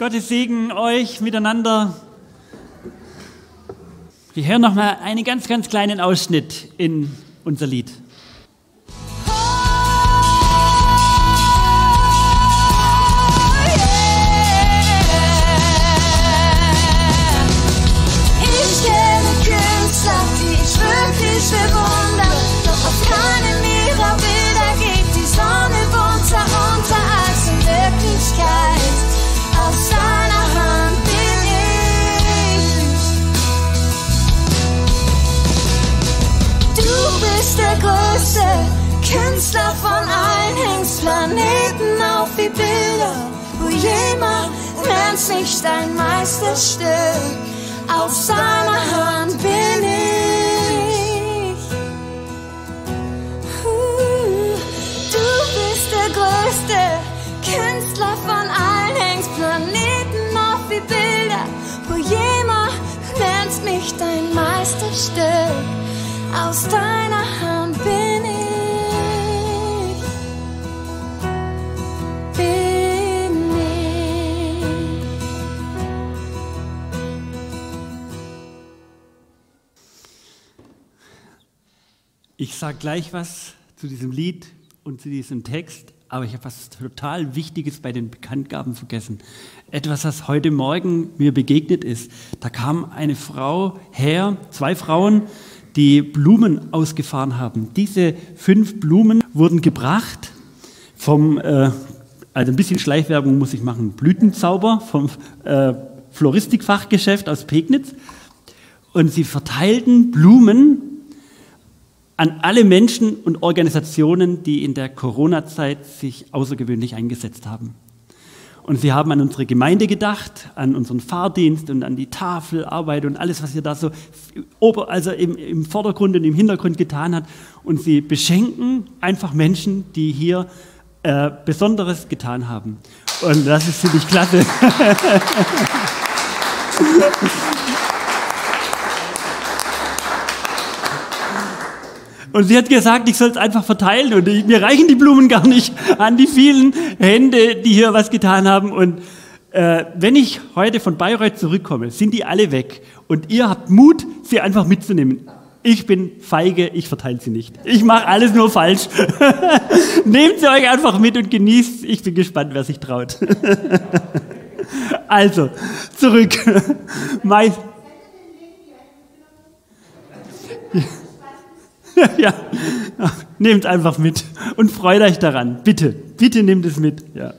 Gottes Segen euch miteinander. Wir hören noch mal einen ganz, ganz kleinen Ausschnitt in unser Lied. Ich sage gleich was zu diesem Lied und zu diesem Text, aber ich habe was total Wichtiges bei den Bekanntgaben vergessen. Etwas, was heute Morgen mir begegnet ist. Da kam eine Frau her, zwei Frauen, die Blumen ausgefahren haben. Diese fünf Blumen wurden gebracht vom, äh, also ein bisschen Schleichwerbung muss ich machen, Blütenzauber vom äh, Floristikfachgeschäft aus Pegnitz. Und sie verteilten Blumen an alle Menschen und Organisationen, die in der Corona-Zeit sich außergewöhnlich eingesetzt haben. Und sie haben an unsere Gemeinde gedacht, an unseren Fahrdienst und an die Tafelarbeit und alles, was ihr da so also im, im Vordergrund und im Hintergrund getan hat. Und sie beschenken einfach Menschen, die hier äh, Besonderes getan haben. Und das ist ziemlich klasse. Und sie hat gesagt, ich soll es einfach verteilen und mir reichen die Blumen gar nicht an die vielen Hände, die hier was getan haben. Und äh, wenn ich heute von Bayreuth zurückkomme, sind die alle weg und ihr habt Mut, sie einfach mitzunehmen. Ich bin feige, ich verteile sie nicht. Ich mache alles nur falsch. Nehmt sie euch einfach mit und genießt. Ich bin gespannt, wer sich traut. also, zurück. Mai ja, nehmt einfach mit und freut euch daran. Bitte, bitte nehmt es mit. Ja.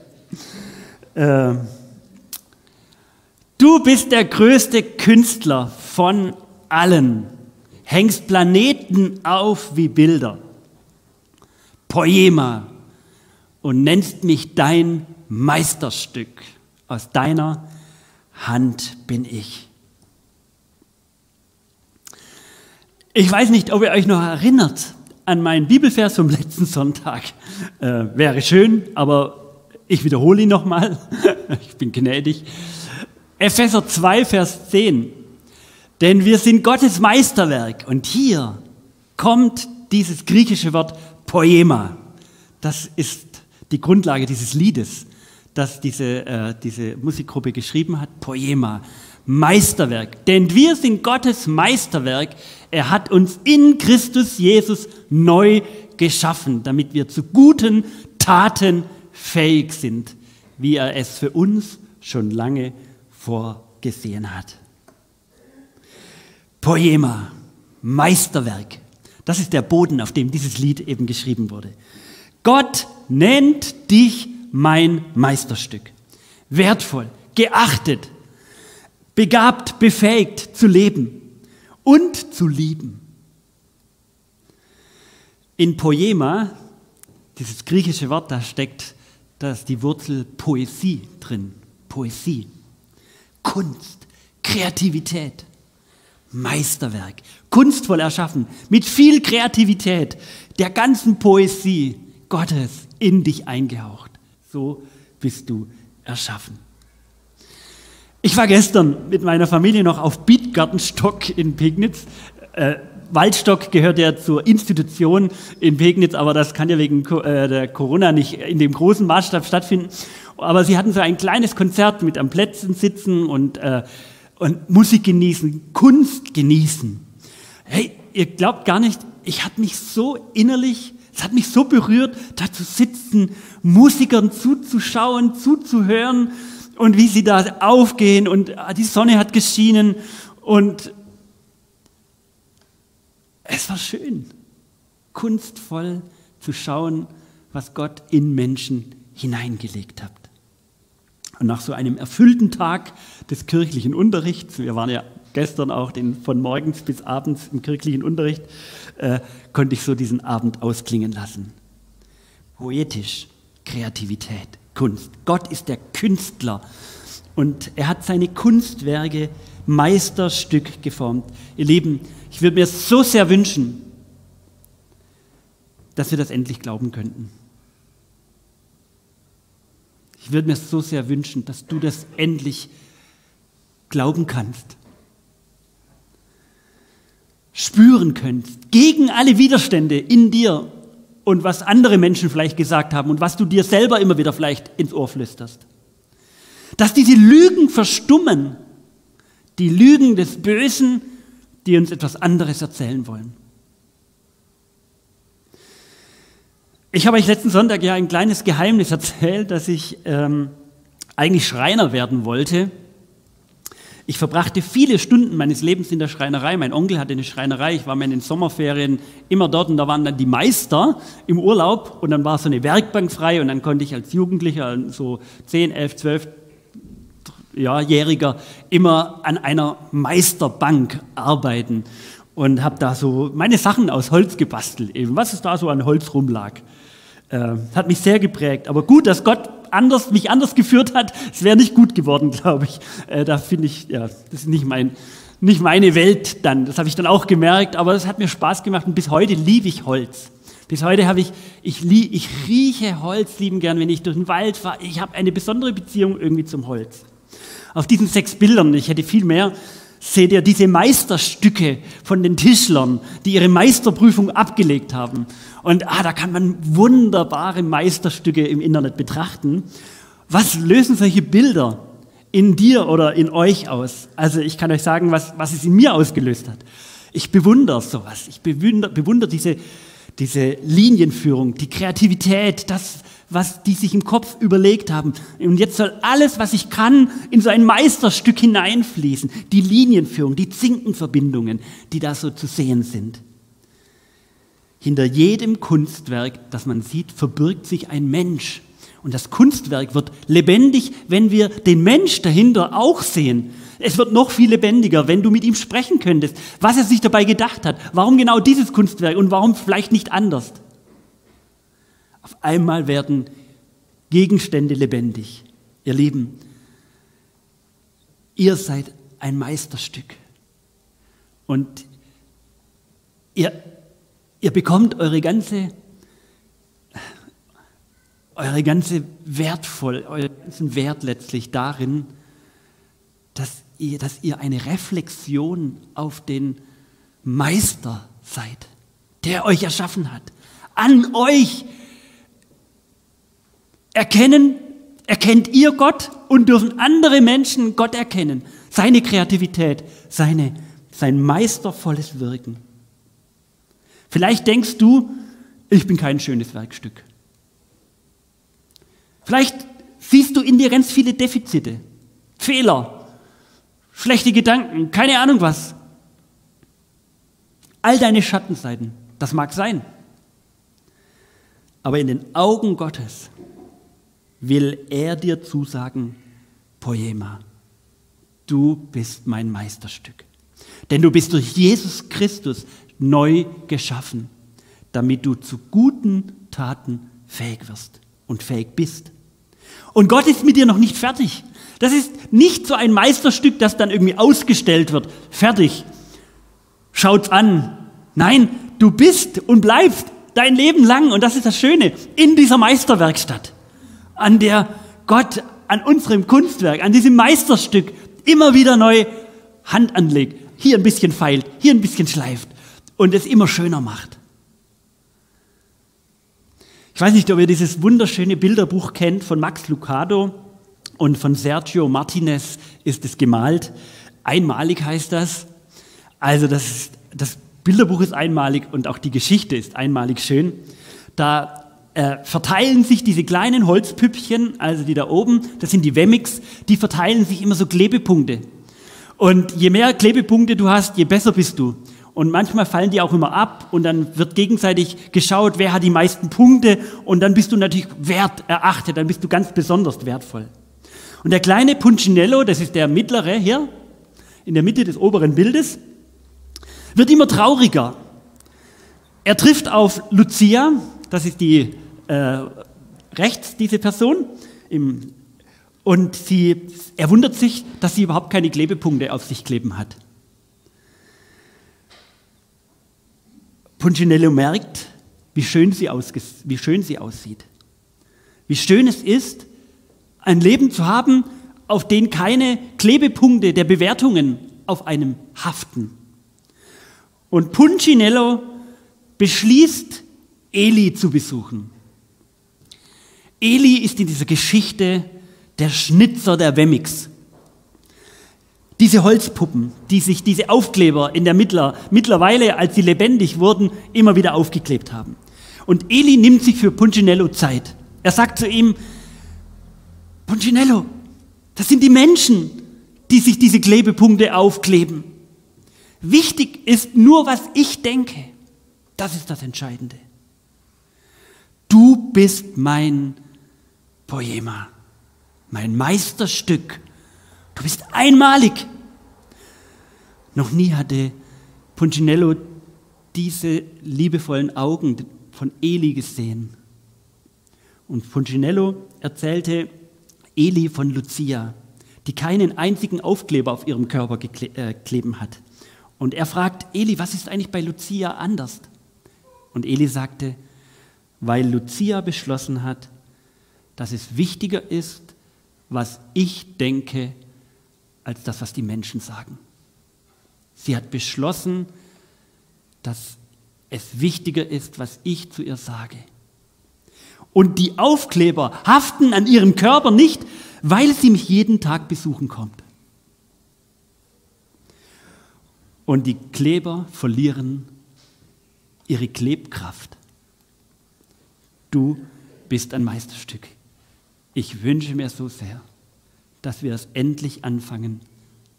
Äh, du bist der größte Künstler von allen. Hängst Planeten auf wie Bilder. Poema. Und nennst mich dein Meisterstück. Aus deiner Hand bin ich. Ich weiß nicht, ob ihr euch noch erinnert an meinen Bibelvers vom letzten Sonntag. Äh, wäre schön, aber ich wiederhole ihn nochmal. ich bin gnädig. Epheser 2, Vers 10. Denn wir sind Gottes Meisterwerk. Und hier kommt dieses griechische Wort Poema. Das ist die Grundlage dieses Liedes, das diese, äh, diese Musikgruppe geschrieben hat. Poema. Meisterwerk. Denn wir sind Gottes Meisterwerk. Er hat uns in Christus Jesus neu geschaffen, damit wir zu guten Taten fähig sind, wie er es für uns schon lange vorgesehen hat. Poema, Meisterwerk. Das ist der Boden, auf dem dieses Lied eben geschrieben wurde. Gott nennt dich mein Meisterstück. Wertvoll, geachtet, begabt, befähigt zu leben und zu lieben. In Poema, dieses griechische Wort, da steckt das die Wurzel Poesie drin. Poesie, Kunst, Kreativität, Meisterwerk, kunstvoll erschaffen, mit viel Kreativität, der ganzen Poesie Gottes in dich eingehaucht. So bist du erschaffen. Ich war gestern mit meiner Familie noch auf Beatgartenstock in Pegnitz. Äh, Waldstock gehört ja zur Institution in Pegnitz, aber das kann ja wegen äh, der Corona nicht in dem großen Maßstab stattfinden. Aber sie hatten so ein kleines Konzert mit am Plätzen sitzen und, äh, und Musik genießen, Kunst genießen. Hey, ihr glaubt gar nicht, ich habe mich so innerlich, es hat mich so berührt, da zu sitzen, Musikern zuzuschauen, zuzuhören und wie sie da aufgehen und ah, die Sonne hat geschienen und es war schön, kunstvoll zu schauen, was Gott in Menschen hineingelegt hat. Und nach so einem erfüllten Tag des kirchlichen Unterrichts, wir waren ja gestern auch den, von morgens bis abends im kirchlichen Unterricht, äh, konnte ich so diesen Abend ausklingen lassen. Poetisch, Kreativität, Kunst. Gott ist der Künstler und er hat seine Kunstwerke Meisterstück geformt. Ihr Lieben, ich würde mir so sehr wünschen, dass wir das endlich glauben könnten. Ich würde mir so sehr wünschen, dass du das endlich glauben kannst, spüren könntest, gegen alle Widerstände in dir und was andere Menschen vielleicht gesagt haben und was du dir selber immer wieder vielleicht ins Ohr flüsterst. Dass diese Lügen verstummen, die Lügen des Bösen, die uns etwas anderes erzählen wollen. Ich habe euch letzten Sonntag ja ein kleines Geheimnis erzählt, dass ich ähm, eigentlich Schreiner werden wollte. Ich verbrachte viele Stunden meines Lebens in der Schreinerei. Mein Onkel hatte eine Schreinerei. Ich war in den Sommerferien immer dort und da waren dann die Meister im Urlaub und dann war so eine Werkbank frei und dann konnte ich als Jugendlicher, so 10, 11, 12, ja, Jähriger, immer an einer Meisterbank arbeiten und habe da so meine Sachen aus Holz gebastelt, eben was es da so an Holz rumlag. Äh, hat mich sehr geprägt. Aber gut, dass Gott anders, mich anders geführt hat, es wäre nicht gut geworden, glaube ich. Äh, da finde ich, ja, das ist nicht, mein, nicht meine Welt dann. Das habe ich dann auch gemerkt, aber es hat mir Spaß gemacht und bis heute liebe ich Holz. Bis heute habe ich, ich, ich rieche Holz lieben gern, wenn ich durch den Wald fahre. Ich habe eine besondere Beziehung irgendwie zum Holz. Auf diesen sechs Bildern, ich hätte viel mehr, seht ihr diese Meisterstücke von den Tischlern, die ihre Meisterprüfung abgelegt haben. Und ah, da kann man wunderbare Meisterstücke im Internet betrachten. Was lösen solche Bilder in dir oder in euch aus? Also ich kann euch sagen, was, was es in mir ausgelöst hat. Ich bewundere sowas. Ich bewundere, bewundere diese, diese Linienführung, die Kreativität, das, was die sich im Kopf überlegt haben. Und jetzt soll alles, was ich kann, in so ein Meisterstück hineinfließen. Die Linienführung, die Zinkenverbindungen, die da so zu sehen sind. Hinter jedem Kunstwerk, das man sieht, verbirgt sich ein Mensch. Und das Kunstwerk wird lebendig, wenn wir den Mensch dahinter auch sehen. Es wird noch viel lebendiger, wenn du mit ihm sprechen könntest, was er sich dabei gedacht hat, warum genau dieses Kunstwerk und warum vielleicht nicht anders. Auf einmal werden Gegenstände lebendig. Ihr Lieben, ihr seid ein Meisterstück. Und ihr, ihr bekommt eure ganze, eure ganze wertvoll, euren ganzen Wert letztlich darin, dass ihr, dass ihr eine Reflexion auf den Meister seid, der euch erschaffen hat. An euch erkennen, erkennt ihr Gott und dürfen andere Menschen Gott erkennen. Seine Kreativität, seine, sein meistervolles Wirken. Vielleicht denkst du, ich bin kein schönes Werkstück. Vielleicht siehst du in dir ganz viele Defizite, Fehler, schlechte Gedanken, keine Ahnung was. All deine Schattenseiten, das mag sein. Aber in den Augen Gottes will er dir zusagen, Poema, du bist mein Meisterstück. Denn du bist durch Jesus Christus neu geschaffen, damit du zu guten Taten fähig wirst und fähig bist. Und Gott ist mit dir noch nicht fertig. Das ist nicht so ein Meisterstück, das dann irgendwie ausgestellt wird. Fertig. Schaut's an. Nein, du bist und bleibst dein Leben lang, und das ist das Schöne, in dieser Meisterwerkstatt an der Gott an unserem Kunstwerk, an diesem Meisterstück immer wieder neu Hand anlegt. Hier ein bisschen feilt, hier ein bisschen schleift. und es immer schöner macht. Ich weiß nicht, ob ihr dieses wunderschöne Bilderbuch kennt von Max Lucado und von Sergio Martinez ist es gemalt. Einmalig heißt das. Also das, das Bilderbuch ist einmalig und auch die Geschichte ist einmalig schön. Da äh, verteilen sich diese kleinen Holzpüppchen, also die da oben, das sind die Wemmix, die verteilen sich immer so Klebepunkte. Und je mehr Klebepunkte du hast, je besser bist du. Und manchmal fallen die auch immer ab und dann wird gegenseitig geschaut, wer hat die meisten Punkte und dann bist du natürlich wert erachtet, dann bist du ganz besonders wertvoll. Und der kleine Puncinello, das ist der mittlere hier, in der Mitte des oberen Bildes, wird immer trauriger. Er trifft auf Lucia, das ist die äh, rechts, diese Person, im, und sie, er wundert sich, dass sie überhaupt keine Klebepunkte auf sich kleben hat. Punchinello merkt, wie schön, sie wie schön sie aussieht. Wie schön es ist, ein Leben zu haben, auf den keine Klebepunkte der Bewertungen auf einem haften. Und Punchinello beschließt, Eli zu besuchen. Eli ist in dieser Geschichte der Schnitzer der Wemmix. Diese Holzpuppen, die sich diese Aufkleber in der Mittler, mittlerweile, als sie lebendig wurden, immer wieder aufgeklebt haben. Und Eli nimmt sich für Punchinello Zeit. Er sagt zu ihm, Punchinello, das sind die Menschen, die sich diese Klebepunkte aufkleben. Wichtig ist nur, was ich denke. Das ist das Entscheidende. Du bist mein Poema, mein Meisterstück. Du bist einmalig. Noch nie hatte Punchinello diese liebevollen Augen von Eli gesehen. Und Punchinello erzählte Eli von Lucia, die keinen einzigen Aufkleber auf ihrem Körper äh, kleben hat. Und er fragt Eli, was ist eigentlich bei Lucia anders? Und Eli sagte, weil Lucia beschlossen hat, dass es wichtiger ist, was ich denke, als das, was die Menschen sagen. Sie hat beschlossen, dass es wichtiger ist, was ich zu ihr sage. Und die Aufkleber haften an ihrem Körper nicht, weil sie mich jeden Tag besuchen kommt. Und die Kleber verlieren ihre Klebkraft. Du bist ein Meisterstück. Ich wünsche mir so sehr, dass wir es endlich anfangen,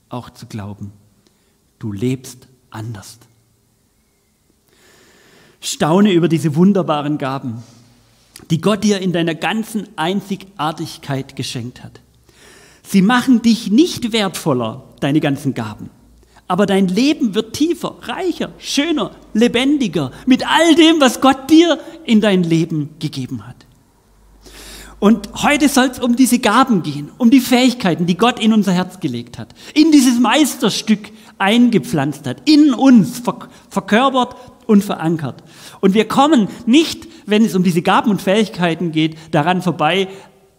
auch zu glauben. Du lebst anders. Staune über diese wunderbaren Gaben, die Gott dir in deiner ganzen Einzigartigkeit geschenkt hat. Sie machen dich nicht wertvoller, deine ganzen Gaben. Aber dein Leben wird tiefer, reicher, schöner, lebendiger mit all dem, was Gott dir in dein Leben gegeben hat. Und heute soll es um diese Gaben gehen, um die Fähigkeiten, die Gott in unser Herz gelegt hat, in dieses Meisterstück eingepflanzt hat, in uns verkörpert und verankert. Und wir kommen nicht, wenn es um diese Gaben und Fähigkeiten geht, daran vorbei,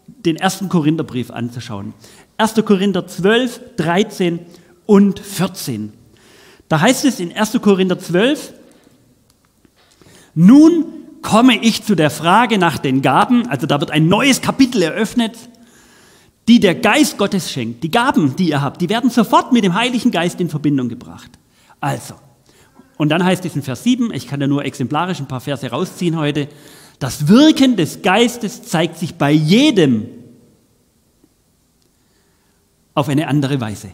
den ersten Korintherbrief anzuschauen. 1. Korinther 12, 13 und 14. Da heißt es in 1. Korinther 12, nun komme ich zu der Frage nach den Gaben, also da wird ein neues Kapitel eröffnet, die der Geist Gottes schenkt. Die Gaben, die ihr habt, die werden sofort mit dem Heiligen Geist in Verbindung gebracht. Also, und dann heißt es in Vers 7, ich kann da nur exemplarisch ein paar Verse rausziehen heute, das Wirken des Geistes zeigt sich bei jedem auf eine andere Weise.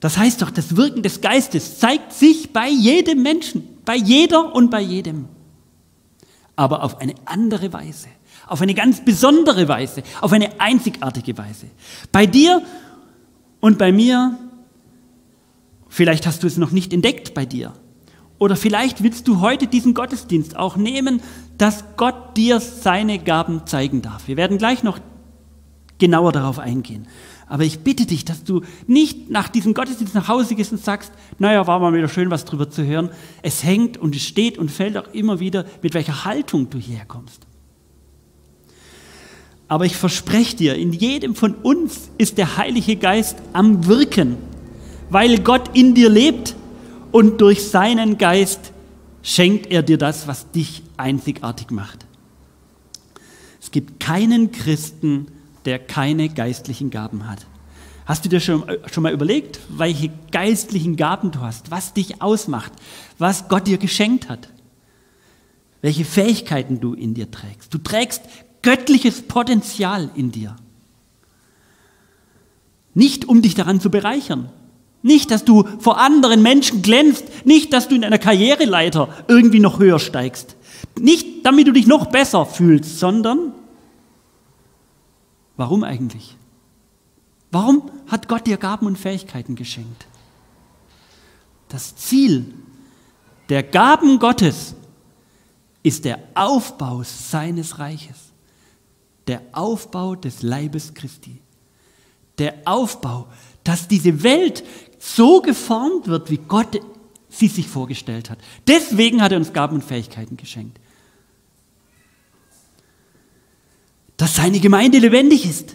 Das heißt doch, das Wirken des Geistes zeigt sich bei jedem Menschen, bei jeder und bei jedem. Aber auf eine andere Weise, auf eine ganz besondere Weise, auf eine einzigartige Weise. Bei dir und bei mir, vielleicht hast du es noch nicht entdeckt bei dir. Oder vielleicht willst du heute diesen Gottesdienst auch nehmen, dass Gott dir seine Gaben zeigen darf. Wir werden gleich noch genauer darauf eingehen. Aber ich bitte dich, dass du nicht nach diesem Gottesdienst nach Hause gehst und sagst, naja, war mal wieder schön, was drüber zu hören. Es hängt und es steht und fällt auch immer wieder, mit welcher Haltung du hierher kommst. Aber ich verspreche dir, in jedem von uns ist der Heilige Geist am Wirken, weil Gott in dir lebt und durch seinen Geist schenkt er dir das, was dich einzigartig macht. Es gibt keinen Christen, der keine geistlichen Gaben hat. Hast du dir schon, schon mal überlegt, welche geistlichen Gaben du hast, was dich ausmacht, was Gott dir geschenkt hat, welche Fähigkeiten du in dir trägst? Du trägst göttliches Potenzial in dir. Nicht um dich daran zu bereichern, nicht, dass du vor anderen Menschen glänzt, nicht, dass du in einer Karriereleiter irgendwie noch höher steigst, nicht damit du dich noch besser fühlst, sondern warum eigentlich? Warum hat Gott dir Gaben und Fähigkeiten geschenkt? Das Ziel der Gaben Gottes ist der Aufbau seines Reiches, der Aufbau des Leibes Christi, der Aufbau, dass diese Welt so geformt wird, wie Gott sie sich vorgestellt hat. Deswegen hat er uns Gaben und Fähigkeiten geschenkt. Dass seine Gemeinde lebendig ist,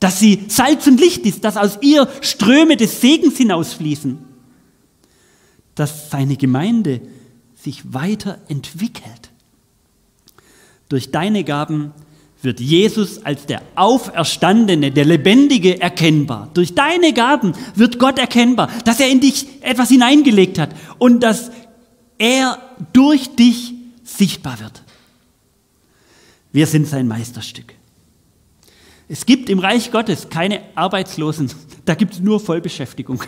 dass sie Salz und Licht ist, dass aus ihr Ströme des Segens hinausfließen, dass seine Gemeinde sich weiterentwickelt. Durch deine Gaben wird Jesus als der Auferstandene, der Lebendige erkennbar. Durch deine Gaben wird Gott erkennbar, dass er in dich etwas hineingelegt hat und dass er durch dich sichtbar wird. Wir sind sein Meisterstück. Es gibt im Reich Gottes keine Arbeitslosen, da gibt es nur Vollbeschäftigung.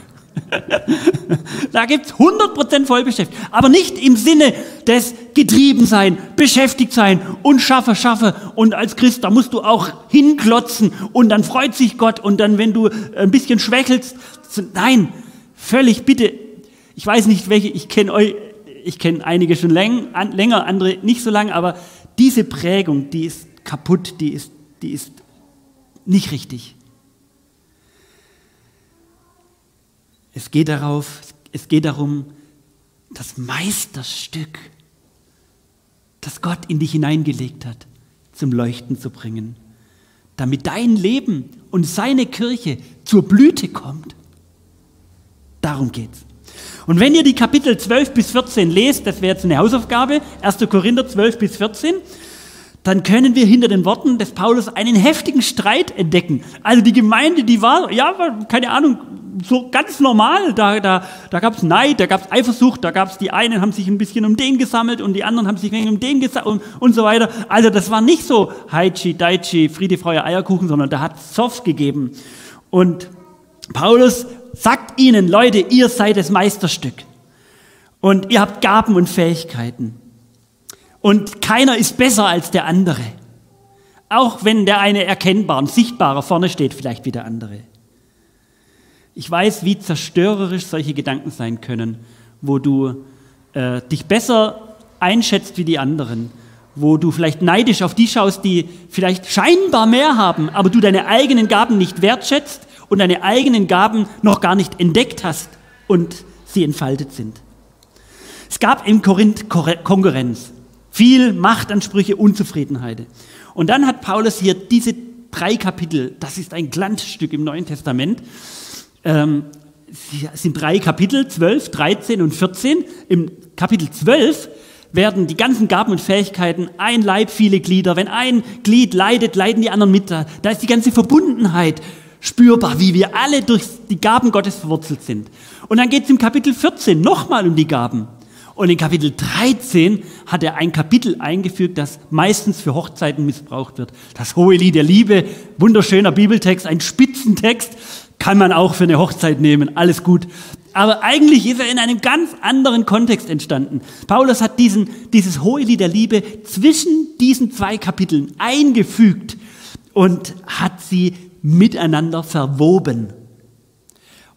da gibt es 100% Vollbeschäftigung, aber nicht im Sinne des Getriebensein, beschäftigt sein und schaffe, schaffe. Und als Christ, da musst du auch hinklotzen und dann freut sich Gott und dann, wenn du ein bisschen schwächelst, nein, völlig bitte, ich weiß nicht welche, ich kenne euch, ich kenne einige schon länger, andere nicht so lange, aber diese Prägung, die ist kaputt, die ist, die ist nicht richtig. Es geht, darauf, es geht darum, das Meisterstück, das Gott in dich hineingelegt hat, zum Leuchten zu bringen, damit dein Leben und seine Kirche zur Blüte kommt. Darum geht's. Und wenn ihr die Kapitel 12 bis 14 lest, das wäre jetzt eine Hausaufgabe, 1. Korinther 12 bis 14, dann können wir hinter den Worten des Paulus einen heftigen Streit entdecken. Also die Gemeinde, die war, ja, keine Ahnung, so ganz normal. Da, da, da gab es Neid, da gab es Eifersucht, da gab es die einen haben sich ein bisschen um den gesammelt und die anderen haben sich um den gesammelt und, und so weiter. Also das war nicht so Haichi, Daichi, Friede, Freude, Eierkuchen, sondern da hat Zoff gegeben. Und Paulus sagt ihnen, Leute, ihr seid das Meisterstück. Und ihr habt Gaben und Fähigkeiten. Und keiner ist besser als der andere. Auch wenn der eine erkennbar und sichtbarer vorne steht, vielleicht wie der andere. Ich weiß, wie zerstörerisch solche Gedanken sein können, wo du äh, dich besser einschätzt wie die anderen, wo du vielleicht neidisch auf die schaust, die vielleicht scheinbar mehr haben, aber du deine eigenen Gaben nicht wertschätzt und deine eigenen Gaben noch gar nicht entdeckt hast und sie entfaltet sind. Es gab im Korinth Konkurrenz. Viel Machtansprüche, Unzufriedenheit. Und dann hat Paulus hier diese drei Kapitel, das ist ein Glanzstück im Neuen Testament, ähm, es sind drei Kapitel, 12, 13 und 14. Im Kapitel 12 werden die ganzen Gaben und Fähigkeiten ein Leib, viele Glieder. Wenn ein Glied leidet, leiden die anderen mit. Da ist die ganze Verbundenheit spürbar, wie wir alle durch die Gaben Gottes verwurzelt sind. Und dann geht es im Kapitel 14 nochmal um die Gaben. Und in Kapitel 13 hat er ein Kapitel eingefügt, das meistens für Hochzeiten missbraucht wird. Das hohe Lied der Liebe, wunderschöner Bibeltext, ein Spitzentext, kann man auch für eine Hochzeit nehmen, alles gut. Aber eigentlich ist er in einem ganz anderen Kontext entstanden. Paulus hat diesen, dieses hohe Lied der Liebe zwischen diesen zwei Kapiteln eingefügt und hat sie miteinander verwoben.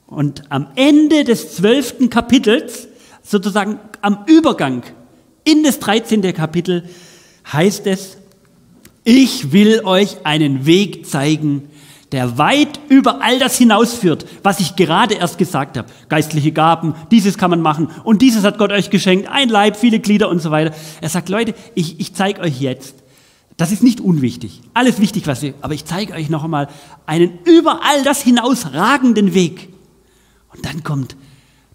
Und am Ende des zwölften Kapitels sozusagen am Übergang in das 13. Kapitel heißt es, ich will euch einen Weg zeigen, der weit über all das hinausführt, was ich gerade erst gesagt habe. Geistliche Gaben, dieses kann man machen und dieses hat Gott euch geschenkt, ein Leib, viele Glieder und so weiter. Er sagt, Leute, ich, ich zeige euch jetzt, das ist nicht unwichtig, alles wichtig, was ihr, aber ich zeige euch noch einmal einen über all das hinausragenden Weg. Und dann kommt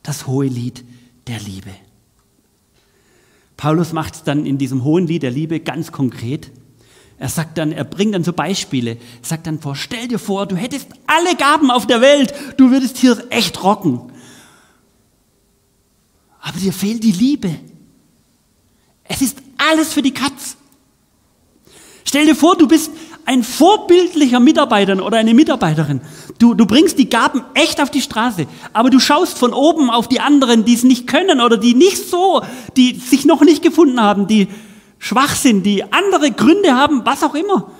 das hohe Lied der Liebe. Paulus macht es dann in diesem hohen Lied der Liebe ganz konkret. Er sagt dann, er bringt dann so Beispiele. Sagt dann vor, stell dir vor, du hättest alle Gaben auf der Welt, du würdest hier echt rocken. Aber dir fehlt die Liebe. Es ist alles für die Katz. Stell dir vor, du bist ein vorbildlicher Mitarbeiter oder eine Mitarbeiterin. Du, du bringst die Gaben echt auf die Straße, aber du schaust von oben auf die anderen, die es nicht können oder die nicht so, die sich noch nicht gefunden haben, die schwach sind, die andere Gründe haben, was auch immer.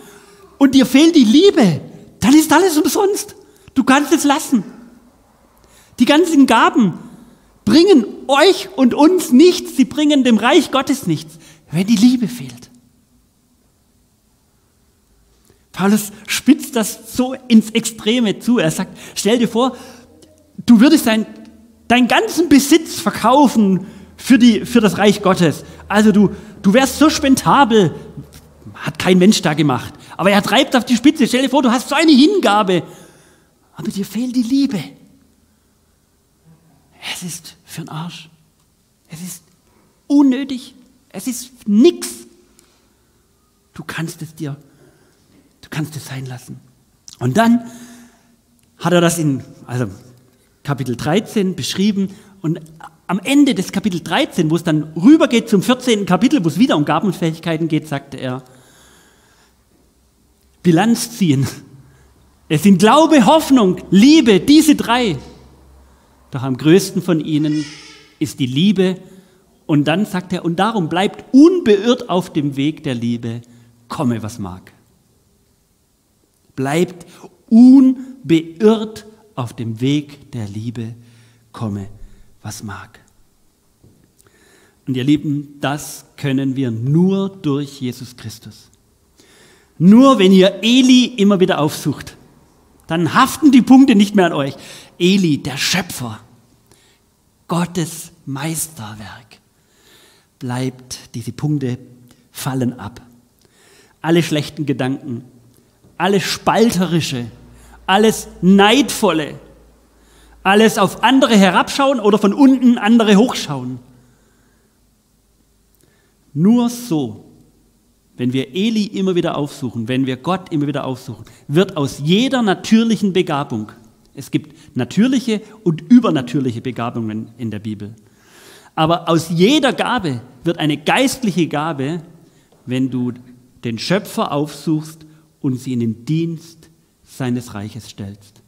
Und dir fehlt die Liebe, dann ist alles umsonst. Du kannst es lassen. Die ganzen Gaben bringen euch und uns nichts, sie bringen dem Reich Gottes nichts, wenn die Liebe fehlt. Paulus spitzt das so ins Extreme zu. Er sagt, stell dir vor, du würdest dein, deinen ganzen Besitz verkaufen für, die, für das Reich Gottes. Also du, du wärst so spendabel, hat kein Mensch da gemacht. Aber er treibt auf die Spitze. Stell dir vor, du hast so eine Hingabe, aber dir fehlt die Liebe. Es ist für den Arsch. Es ist unnötig. Es ist nichts. Du kannst es dir Du kannst es sein lassen. Und dann hat er das in also Kapitel 13 beschrieben und am Ende des Kapitel 13, wo es dann rübergeht zum 14. Kapitel, wo es wieder um Gabenfähigkeiten geht, sagte er, Bilanz ziehen. Es sind Glaube, Hoffnung, Liebe, diese drei. Doch am größten von ihnen ist die Liebe. Und dann sagt er, und darum bleibt unbeirrt auf dem Weg der Liebe, komme was mag bleibt unbeirrt auf dem Weg der Liebe, komme, was mag. Und ihr Lieben, das können wir nur durch Jesus Christus. Nur wenn ihr Eli immer wieder aufsucht, dann haften die Punkte nicht mehr an euch. Eli, der Schöpfer, Gottes Meisterwerk, bleibt, diese Punkte fallen ab. Alle schlechten Gedanken, alles Spalterische, alles Neidvolle, alles auf andere herabschauen oder von unten andere hochschauen. Nur so, wenn wir Eli immer wieder aufsuchen, wenn wir Gott immer wieder aufsuchen, wird aus jeder natürlichen Begabung, es gibt natürliche und übernatürliche Begabungen in der Bibel, aber aus jeder Gabe wird eine geistliche Gabe, wenn du den Schöpfer aufsuchst und sie in den Dienst seines Reiches stellst.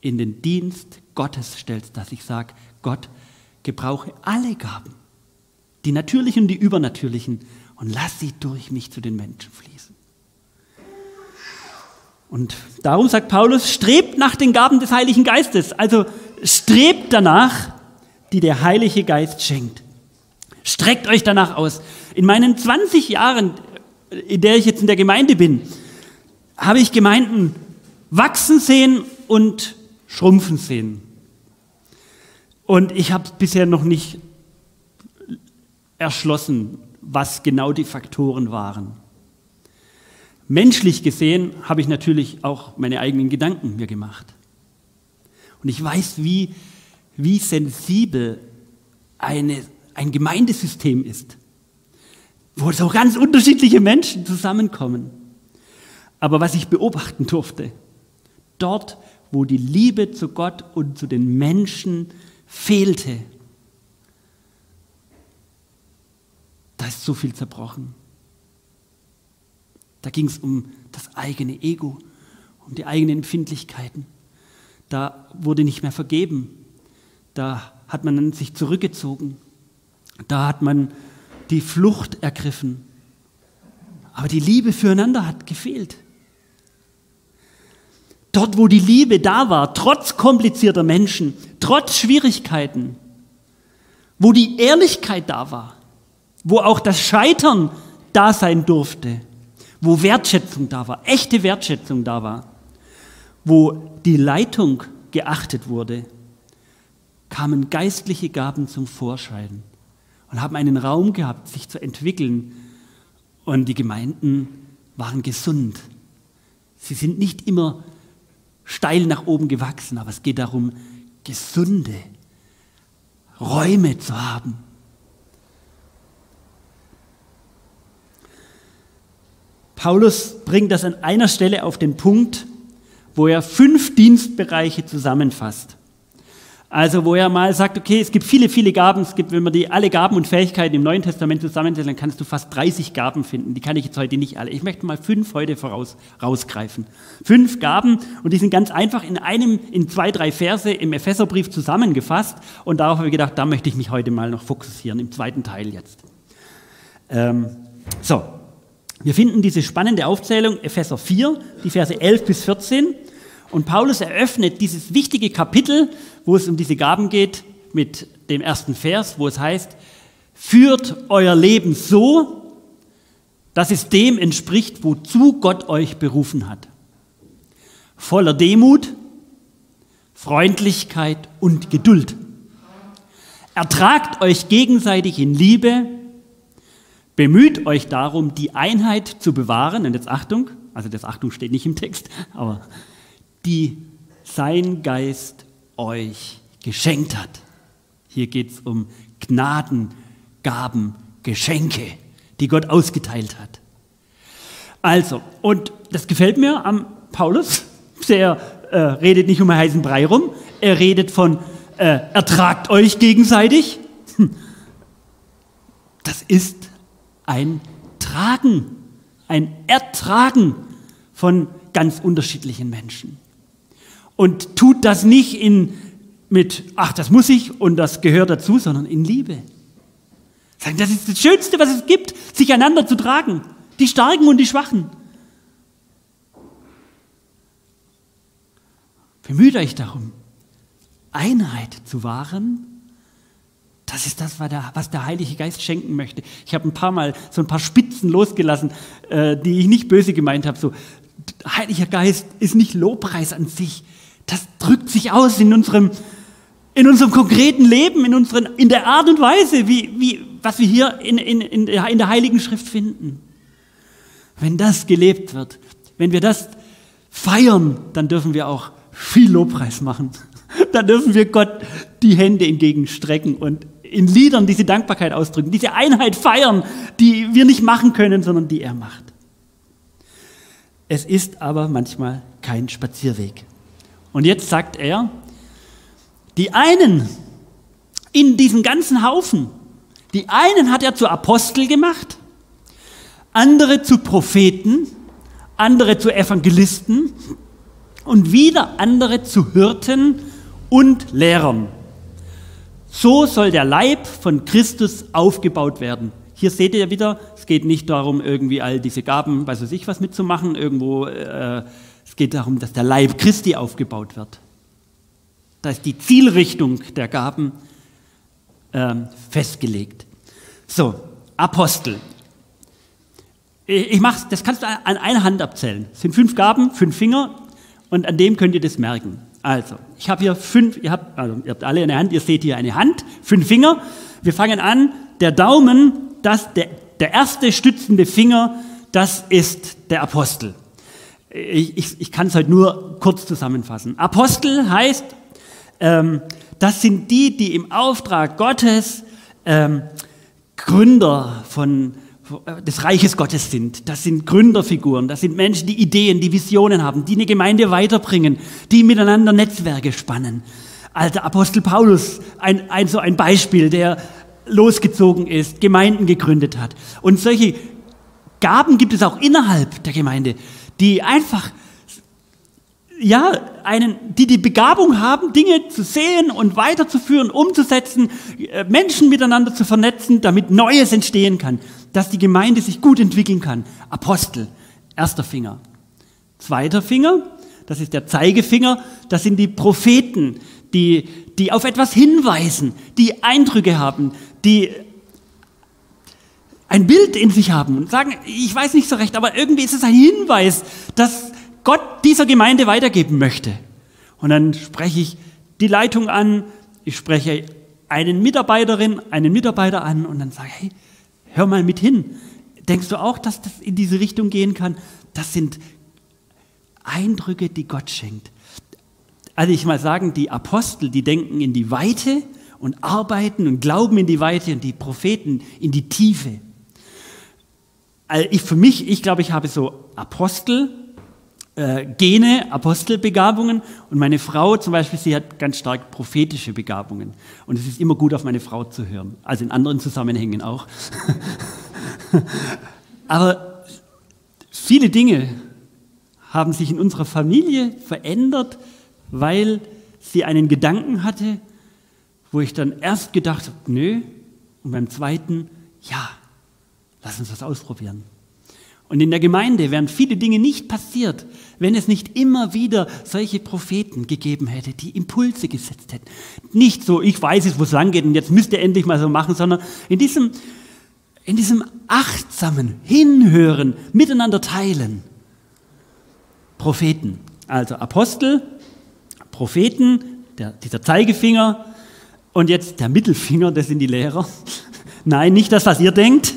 In den Dienst Gottes stellst, dass ich sage, Gott, gebrauche alle Gaben, die natürlichen und die übernatürlichen, und lass sie durch mich zu den Menschen fließen. Und darum sagt Paulus, strebt nach den Gaben des Heiligen Geistes. Also strebt danach, die der Heilige Geist schenkt. Streckt euch danach aus. In meinen 20 Jahren, in der ich jetzt in der Gemeinde bin, habe ich Gemeinden wachsen sehen und schrumpfen sehen. Und ich habe bisher noch nicht erschlossen, was genau die Faktoren waren. Menschlich gesehen habe ich natürlich auch meine eigenen Gedanken mir gemacht. Und ich weiß, wie, wie sensibel eine, ein Gemeindesystem ist, wo so ganz unterschiedliche Menschen zusammenkommen. Aber was ich beobachten durfte, dort, wo die Liebe zu Gott und zu den Menschen fehlte, da ist so viel zerbrochen. Da ging es um das eigene Ego, um die eigenen Empfindlichkeiten. Da wurde nicht mehr vergeben. Da hat man sich zurückgezogen. Da hat man die Flucht ergriffen. Aber die Liebe füreinander hat gefehlt. Dort, wo die Liebe da war, trotz komplizierter Menschen, trotz Schwierigkeiten, wo die Ehrlichkeit da war, wo auch das Scheitern da sein durfte, wo Wertschätzung da war, echte Wertschätzung da war, wo die Leitung geachtet wurde, kamen geistliche Gaben zum Vorschein und haben einen Raum gehabt, sich zu entwickeln. Und die Gemeinden waren gesund. Sie sind nicht immer steil nach oben gewachsen, aber es geht darum, gesunde Räume zu haben. Paulus bringt das an einer Stelle auf den Punkt, wo er fünf Dienstbereiche zusammenfasst. Also wo er mal sagt, okay, es gibt viele, viele Gaben, es gibt, wenn man die alle Gaben und Fähigkeiten im Neuen Testament zusammenzählt, dann kannst du fast 30 Gaben finden. Die kann ich jetzt heute nicht alle. Ich möchte mal fünf heute voraus, rausgreifen. Fünf Gaben und die sind ganz einfach in einem, in zwei, drei Verse im Epheserbrief zusammengefasst und darauf habe ich gedacht, da möchte ich mich heute mal noch fokussieren, im zweiten Teil jetzt. Ähm, so, wir finden diese spannende Aufzählung Epheser 4, die Verse 11 bis 14 und Paulus eröffnet dieses wichtige Kapitel, wo es um diese Gaben geht, mit dem ersten Vers, wo es heißt, führt euer Leben so, dass es dem entspricht, wozu Gott euch berufen hat. Voller Demut, Freundlichkeit und Geduld. Ertragt euch gegenseitig in Liebe, bemüht euch darum, die Einheit zu bewahren, und jetzt Achtung, also das Achtung steht nicht im Text, aber die sein Geist euch geschenkt hat. Hier geht es um Gnaden, Gaben, Geschenke, die Gott ausgeteilt hat. Also, und das gefällt mir am Paulus. Der äh, redet nicht um einen heißen Brei rum. Er redet von, äh, ertragt euch gegenseitig. Hm. Das ist ein Tragen, ein Ertragen von ganz unterschiedlichen Menschen und tut das nicht in, mit, ach, das muss ich und das gehört dazu, sondern in Liebe. Das ist das Schönste, was es gibt, sich einander zu tragen. Die Starken und die Schwachen. Bemüht euch darum, Einheit zu wahren. Das ist das, was der Heilige Geist schenken möchte. Ich habe ein paar Mal so ein paar Spitzen losgelassen, äh, die ich nicht böse gemeint habe. So, Heiliger Geist ist nicht Lobpreis an sich, das drückt sich aus in unserem, in unserem konkreten Leben, in, unseren, in der Art und Weise, wie, wie, was wir hier in, in, in, der Heiligen Schrift finden. Wenn das gelebt wird, wenn wir das feiern, dann dürfen wir auch viel Lobpreis machen. Dann dürfen wir Gott die Hände entgegenstrecken und in Liedern diese Dankbarkeit ausdrücken, diese Einheit feiern, die wir nicht machen können, sondern die er macht. Es ist aber manchmal kein Spazierweg. Und jetzt sagt er, die einen in diesen ganzen Haufen, die einen hat er zu Apostel gemacht, andere zu Propheten, andere zu Evangelisten und wieder andere zu Hirten und Lehrern. So soll der Leib von Christus aufgebaut werden. Hier seht ihr wieder, es geht nicht darum, irgendwie all diese Gaben, weiß ich was mitzumachen, irgendwo äh, geht darum, dass der Leib Christi aufgebaut wird. Da ist die Zielrichtung der Gaben äh, festgelegt. So, Apostel. Ich mach's, das kannst du an einer Hand abzählen. Es sind fünf Gaben, fünf Finger und an dem könnt ihr das merken. Also, ich habe hier fünf, ihr habt, also ihr habt alle eine Hand, ihr seht hier eine Hand, fünf Finger. Wir fangen an, der Daumen, das, der, der erste stützende Finger, das ist der Apostel ich, ich, ich kann es heute nur kurz zusammenfassen. Apostel heißt, ähm, das sind die, die im Auftrag Gottes ähm, Gründer von, äh, des Reiches Gottes sind. Das sind Gründerfiguren, das sind Menschen, die Ideen, die Visionen haben, die eine Gemeinde weiterbringen, die miteinander Netzwerke spannen. Alter Apostel Paulus, ein, ein, so ein Beispiel, der losgezogen ist, Gemeinden gegründet hat. Und solche Gaben gibt es auch innerhalb der Gemeinde die einfach, ja, einen, die die Begabung haben, Dinge zu sehen und weiterzuführen, umzusetzen, äh, Menschen miteinander zu vernetzen, damit Neues entstehen kann, dass die Gemeinde sich gut entwickeln kann. Apostel, erster Finger. Zweiter Finger, das ist der Zeigefinger, das sind die Propheten, die, die auf etwas hinweisen, die Eindrücke haben, die ein Bild in sich haben und sagen, ich weiß nicht so recht, aber irgendwie ist es ein Hinweis, dass Gott dieser Gemeinde weitergeben möchte. Und dann spreche ich die Leitung an, ich spreche einen Mitarbeiterin, einen Mitarbeiter an und dann sage, hey, hör mal mit hin. Denkst du auch, dass das in diese Richtung gehen kann? Das sind Eindrücke, die Gott schenkt. Also ich mal sagen, die Apostel, die denken in die Weite und arbeiten und glauben in die Weite und die Propheten in die Tiefe. Also ich, für mich, ich glaube, ich habe so Apostel, äh, Gene, Apostelbegabungen und meine Frau zum Beispiel, sie hat ganz stark prophetische Begabungen. Und es ist immer gut, auf meine Frau zu hören, also in anderen Zusammenhängen auch. Aber viele Dinge haben sich in unserer Familie verändert, weil sie einen Gedanken hatte, wo ich dann erst gedacht habe, nö, und beim zweiten, ja, lass uns das ausprobieren. Und in der Gemeinde wären viele Dinge nicht passiert, wenn es nicht immer wieder solche Propheten gegeben hätte, die Impulse gesetzt hätten. Nicht so, ich weiß es, wo es lang geht und jetzt müsst ihr endlich mal so machen, sondern in diesem, in diesem achtsamen Hinhören, miteinander teilen. Propheten, also Apostel, Propheten, der, dieser Zeigefinger und jetzt der Mittelfinger, das sind die Lehrer. Nein, nicht das, was ihr denkt.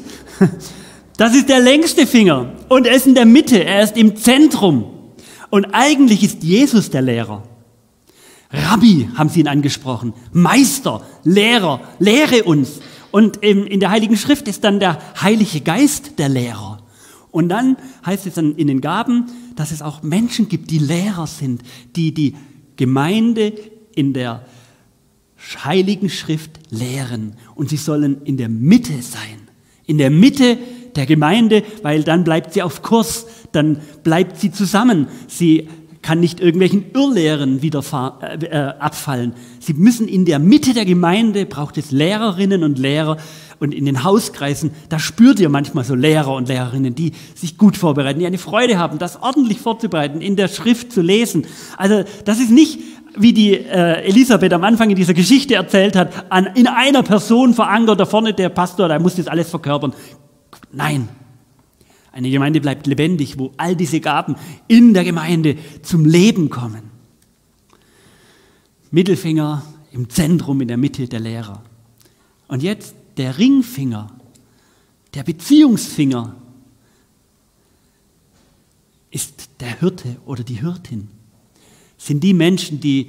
Das ist der längste Finger und er ist in der Mitte, er ist im Zentrum. Und eigentlich ist Jesus der Lehrer. Rabbi haben sie ihn angesprochen, Meister, Lehrer, lehre uns. Und in der Heiligen Schrift ist dann der Heilige Geist der Lehrer. Und dann heißt es dann in den Gaben, dass es auch Menschen gibt, die Lehrer sind, die die Gemeinde in der Heiligen Schrift lehren. Und sie sollen in der Mitte sein. In der Mitte der Gemeinde, weil dann bleibt sie auf Kurs, dann bleibt sie zusammen. Sie kann nicht irgendwelchen Irrlehren wieder äh, äh, abfallen. Sie müssen in der Mitte der Gemeinde, braucht es Lehrerinnen und Lehrer und in den Hauskreisen, da spürt ihr manchmal so Lehrer und Lehrerinnen, die sich gut vorbereiten, die eine Freude haben, das ordentlich vorzubereiten, in der Schrift zu lesen. Also das ist nicht, wie die äh, Elisabeth am Anfang in dieser Geschichte erzählt hat, an, in einer Person verankert, da vorne der Pastor, der muss das alles verkörpern. Nein. Eine Gemeinde bleibt lebendig, wo all diese Gaben in der Gemeinde zum Leben kommen. Mittelfinger im Zentrum, in der Mitte der Lehrer. Und jetzt der Ringfinger, der Beziehungsfinger, ist der Hirte oder die Hirtin. Sind die Menschen, die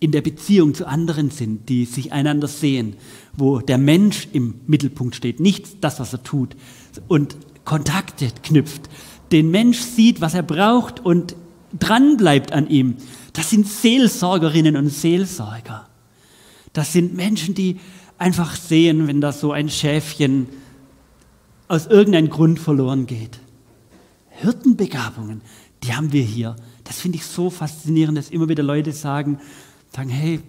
in der Beziehung zu anderen sind, die sich einander sehen, wo der Mensch im Mittelpunkt steht, nicht das, was er tut, und Kontakte knüpft, den Mensch sieht, was er braucht und dran bleibt an ihm. Das sind Seelsorgerinnen und Seelsorger. Das sind Menschen, die einfach sehen, wenn da so ein Schäfchen aus irgendeinem Grund verloren geht. Hirtenbegabungen, die haben wir hier. Das finde ich so faszinierend, dass immer wieder Leute sagen, sagen, hey,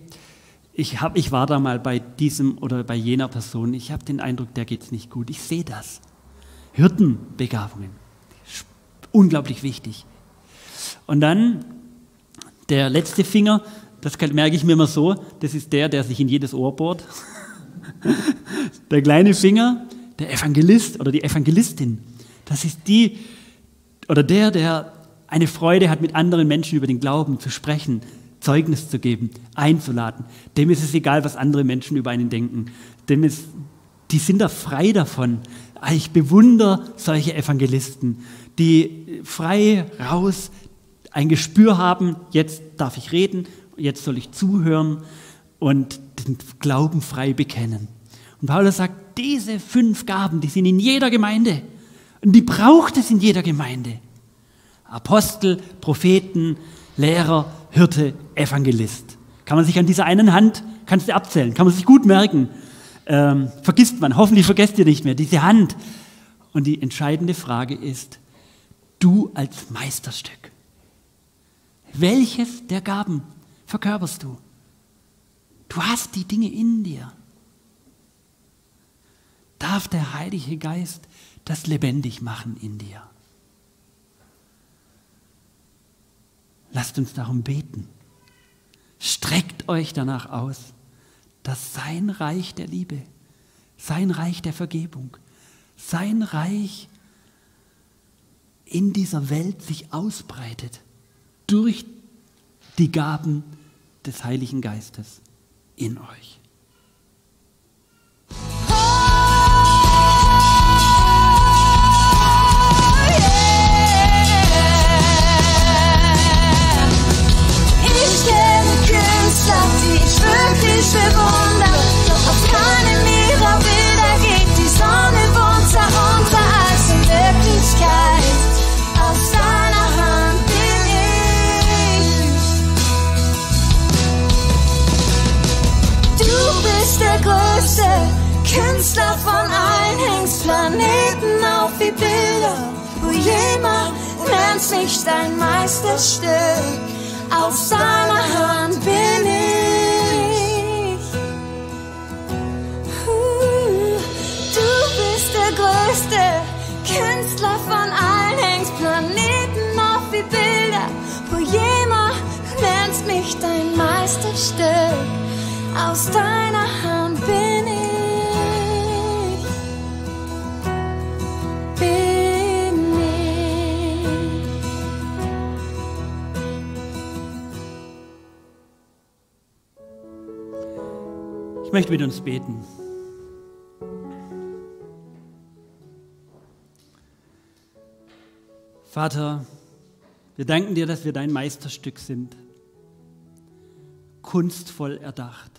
ich, hab, ich war da mal bei diesem oder bei jener Person, ich habe den Eindruck, der geht es nicht gut. Ich sehe das. Hirtenbegabungen, unglaublich wichtig. Und dann der letzte Finger, das merke ich mir immer so, das ist der, der sich in jedes Ohr bohrt. Der kleine Finger, der Evangelist oder die Evangelistin, das ist die oder der, der eine Freude hat, mit anderen Menschen über den Glauben zu sprechen, Zeugnis zu geben, einzuladen. Dem ist es egal, was andere Menschen über einen denken. Dem ist, die sind da frei davon. Ich bewundere solche Evangelisten, die frei raus ein Gespür haben, jetzt darf ich reden, jetzt soll ich zuhören und den Glauben frei bekennen. Und Paulus sagt, diese fünf Gaben, die sind in jeder Gemeinde. Und die braucht es in jeder Gemeinde. Apostel, Propheten, Lehrer, Hirte, Evangelist. Kann man sich an dieser einen Hand, kannst du abzählen, kann man sich gut merken. Ähm, vergisst man, hoffentlich vergesst ihr nicht mehr, diese Hand. Und die entscheidende Frage ist, du als Meisterstück, welches der Gaben verkörperst du? Du hast die Dinge in dir. Darf der Heilige Geist das lebendig machen in dir? Lasst uns darum beten. Streckt euch danach aus, dass sein Reich der Liebe, sein Reich der Vergebung, sein Reich in dieser Welt sich ausbreitet durch die Gaben des Heiligen Geistes in euch. ich bewundere. Doch auf keinem ihrer Bilder geht die Sonne bunter unter als in Wirklichkeit. Auf seiner Hand bin ich. Du bist der größte Künstler von allen, hängst Planeten auf wie Bilder, wo jemand nennt sich dein Meisterstück. Auf seiner Hand bin ich. Meisterstück. Aus deiner Hand bin ich. Bin ich. Ich möchte mit uns beten. Vater, wir danken dir, dass wir dein Meisterstück sind, kunstvoll erdacht.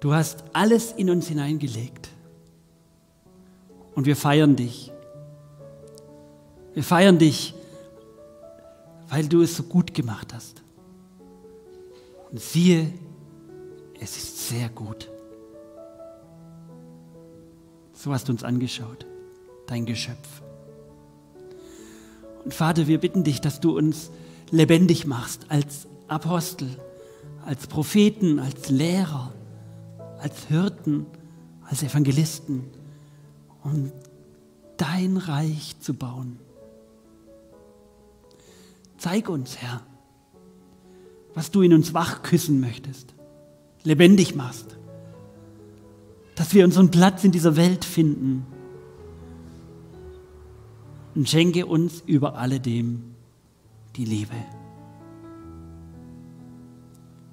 Du hast alles in uns hineingelegt und wir feiern dich. Wir feiern dich, weil du es so gut gemacht hast. Und siehe, es ist sehr gut. So hast du uns angeschaut, dein Geschöpf. Und Vater, wir bitten dich, dass du uns lebendig machst als Apostel, als Propheten, als Lehrer, als Hirten, als Evangelisten, um dein Reich zu bauen. Zeig uns, Herr, was du in uns wachküssen möchtest, lebendig machst, dass wir unseren Platz in dieser Welt finden und schenke uns über alledem die Liebe.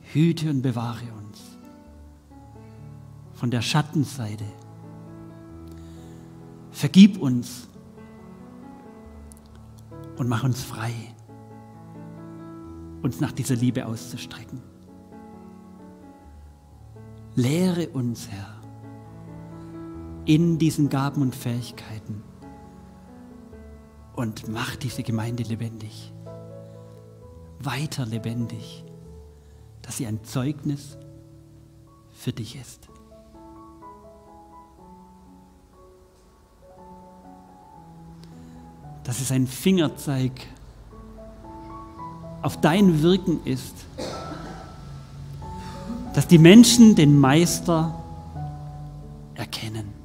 Hüte und bewahre uns von der Schattenseite. Vergib uns und mach uns frei, uns nach dieser Liebe auszustrecken. Lehre uns, Herr, in diesen Gaben und Fähigkeiten und mach diese Gemeinde lebendig, weiter lebendig, dass sie ein Zeugnis für dich ist. Dass es ein Fingerzeig auf dein Wirken ist, dass die Menschen den Meister erkennen.